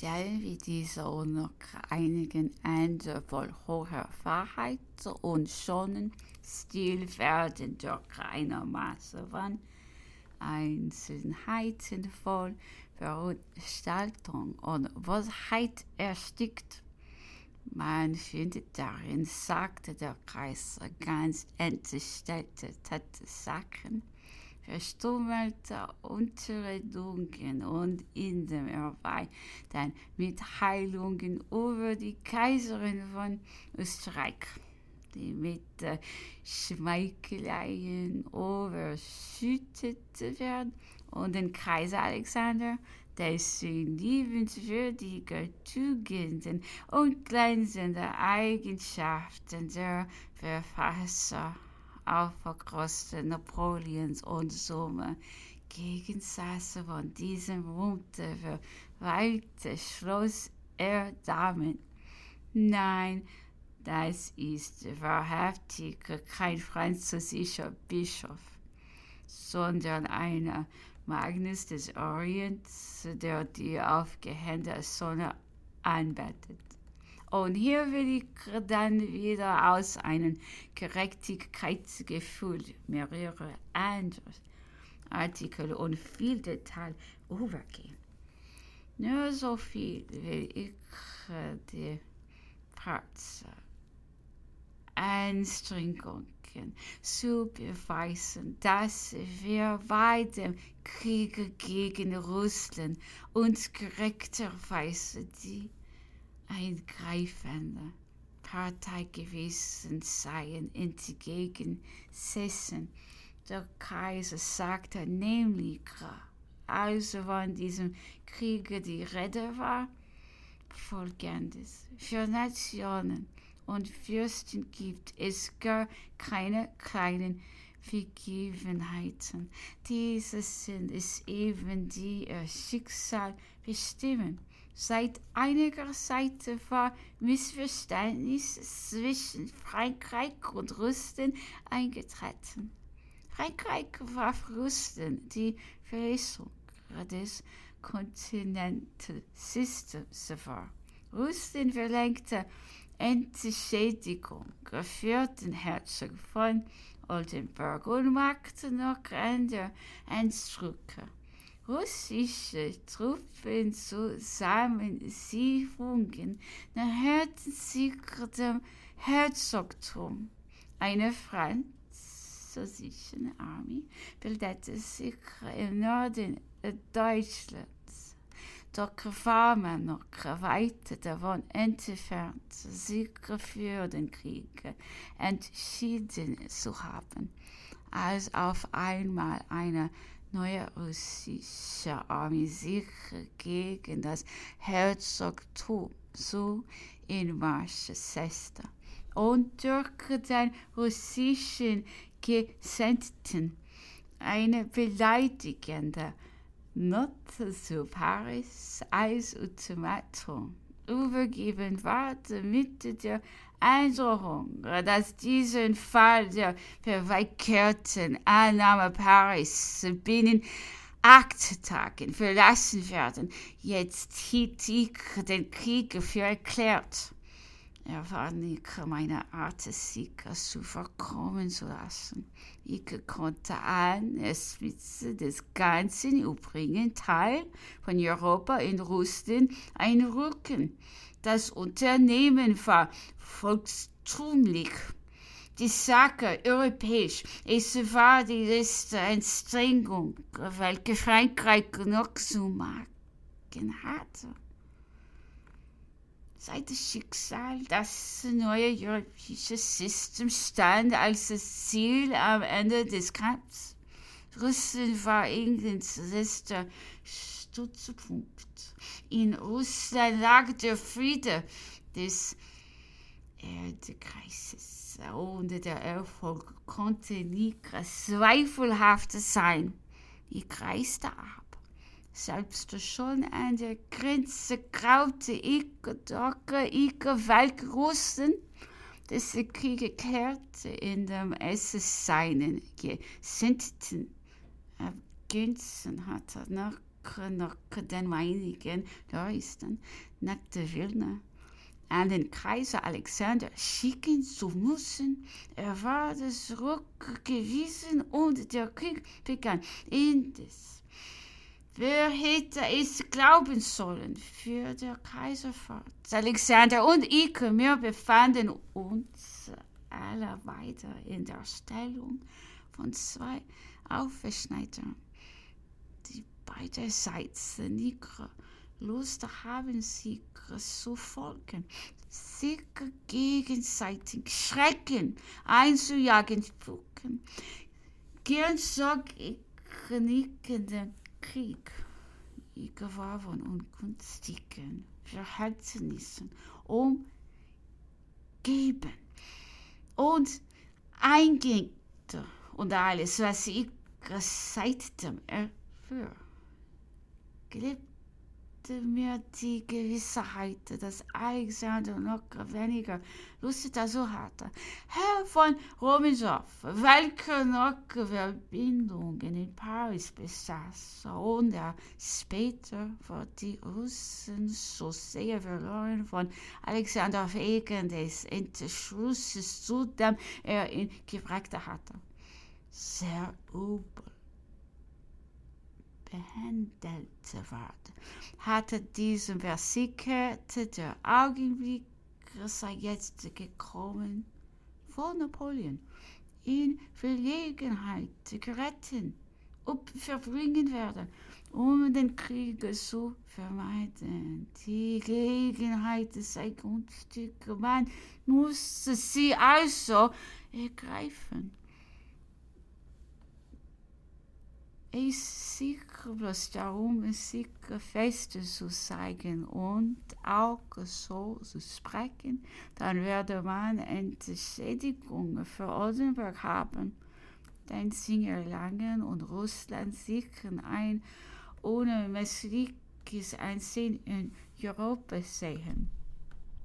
stellen wir diese und noch voll hoher Wahrheit und schonen Stil werden durch eine Masse von Einzelheiten voll Veranstaltung und Wahrheit erstickt. Man findet darin, sagte der Kaiser, ganz entstellte Verstummelte Unterredungen und in dem Erbei dann Mitteilungen über die Kaiserin von Österreich, die mit äh, Schmeicheleien überschüttet werden. Und den Kaiser Alexander, dessen liebenswürdige Tugenden und glänzende Eigenschaften der Verfasser aufgeroste Napoleons und Summe Gegensatz von diesem runter verweilte Schloss er damit. Nein, das ist wahrhaftig kein französischer Bischof, sondern einer Magnus des Orients, der die aufgehängte Sonne anbetet. Und hier will ich dann wieder aus einem Gerechtigkeitsgefühl mehrere andere Artikel und viel Detail übergehen. Nur so viel will ich die Parts Anstrengungen zu beweisen, dass wir bei dem Krieg gegen Russland uns gerechterweise die eingreifende Partei gewesen seien, entgegensetzen. Der Kaiser sagte nämlich, als von diesem Kriege die Rede war, folgendes. Für Nationen und Fürsten gibt es gar keine kleinen Vergebenheiten. Diese sind es eben, die ihr Schicksal bestimmen. Seit einiger Zeit war Missverständnis zwischen Frankreich und Russland eingetreten. Frankreich war Russland die Verletzung des Kontinentalsystems war. Russland verlangte Entschädigung für den Herzog von Oldenburg und machte noch andere Eindrücke. Russische Truppen zusammensiefungen näherten sich dem Herzogtum. Eine französische Armee bildete sich im Norden Deutschlands. Doch war man noch weit davon entfernt, sich für den Krieg entschieden zu haben, als auf einmal eine neue russische Armee sich gegen das Herzogtum so in Marsch setzte und durch den russischen Gesandten eine beleidigende Note zu Paris als Ultimatum übergeben war, damit der Eindruck, dass diesen Fall der verweigerten Annahme Paris binnen acht Tagen verlassen werden. Jetzt hielt ich den Krieg für erklärt. Er war nicht meine Art, Sieger zu verkommen zu lassen. Ich konnte an der Spitze des ganzen übrigen Teil von Europa in Russland einrücken. Das Unternehmen war volkstumlich. Die Sache europäisch. Es war die letzte Anstrengung, welche Frankreich noch zu machen hatte seit das Schicksal das neue europäische System stand als das Ziel am Ende des Kampfs. Russland war Englands letzter Stützpunkt. In Russland lag der Friede des Erdkreises und der Erfolg konnte nie zweifelhaft sein. Ich reiste ab selbst schon an der Grenze graute ich doch ich Weltrussen, dass der Krieg erklärte in dem es seinen Gesinnten ergänzen hatte nach nach den meinigen Juristen nach der Wilne an den Kaiser Alexander schicken zu müssen. Er war zurückgewiesen und der Krieg begann. Indes, wer hätte es glauben sollen, für der Kaiser fort. Alexander und ich, wir befanden uns alle weiter in der Stellung von zwei Aufschneidern, die beiderseits Nigre Lust haben, sie zu folgen, sich gegenseitig Schrecken einzujagen spucken. Gern sag ich knickenden Krieg. Ich war von ungünstigen Verhältnissen umgeben und einging und alles, was ich seitdem erfuhr. Gelebt mir die Gewissheit, dass Alexander noch weniger Lust dazu hatte. Herr von Romisow, welcher noch Verbindungen in Paris besaß und er später vor die Russen so sehr verloren von Alexander wegen des Entschlusses, zu dem er ihn gebracht hatte. Sehr übel behandelt ward, hatte diesem versicherte, der Augenblick sei jetzt gekommen, vor Napoleon in Verlegenheit geretten und verbringen werden, um den Krieg zu vermeiden. Die Gelegenheit sei günstig, man musste sie also ergreifen. Ist sicher bloß darum, sicher fest zu zeigen und auch so zu sprechen, dann werde man Entschädigung für Oldenburg haben, den Sing erlangen und Russland sichern ein unermessliches Einsehen in Europa sehen.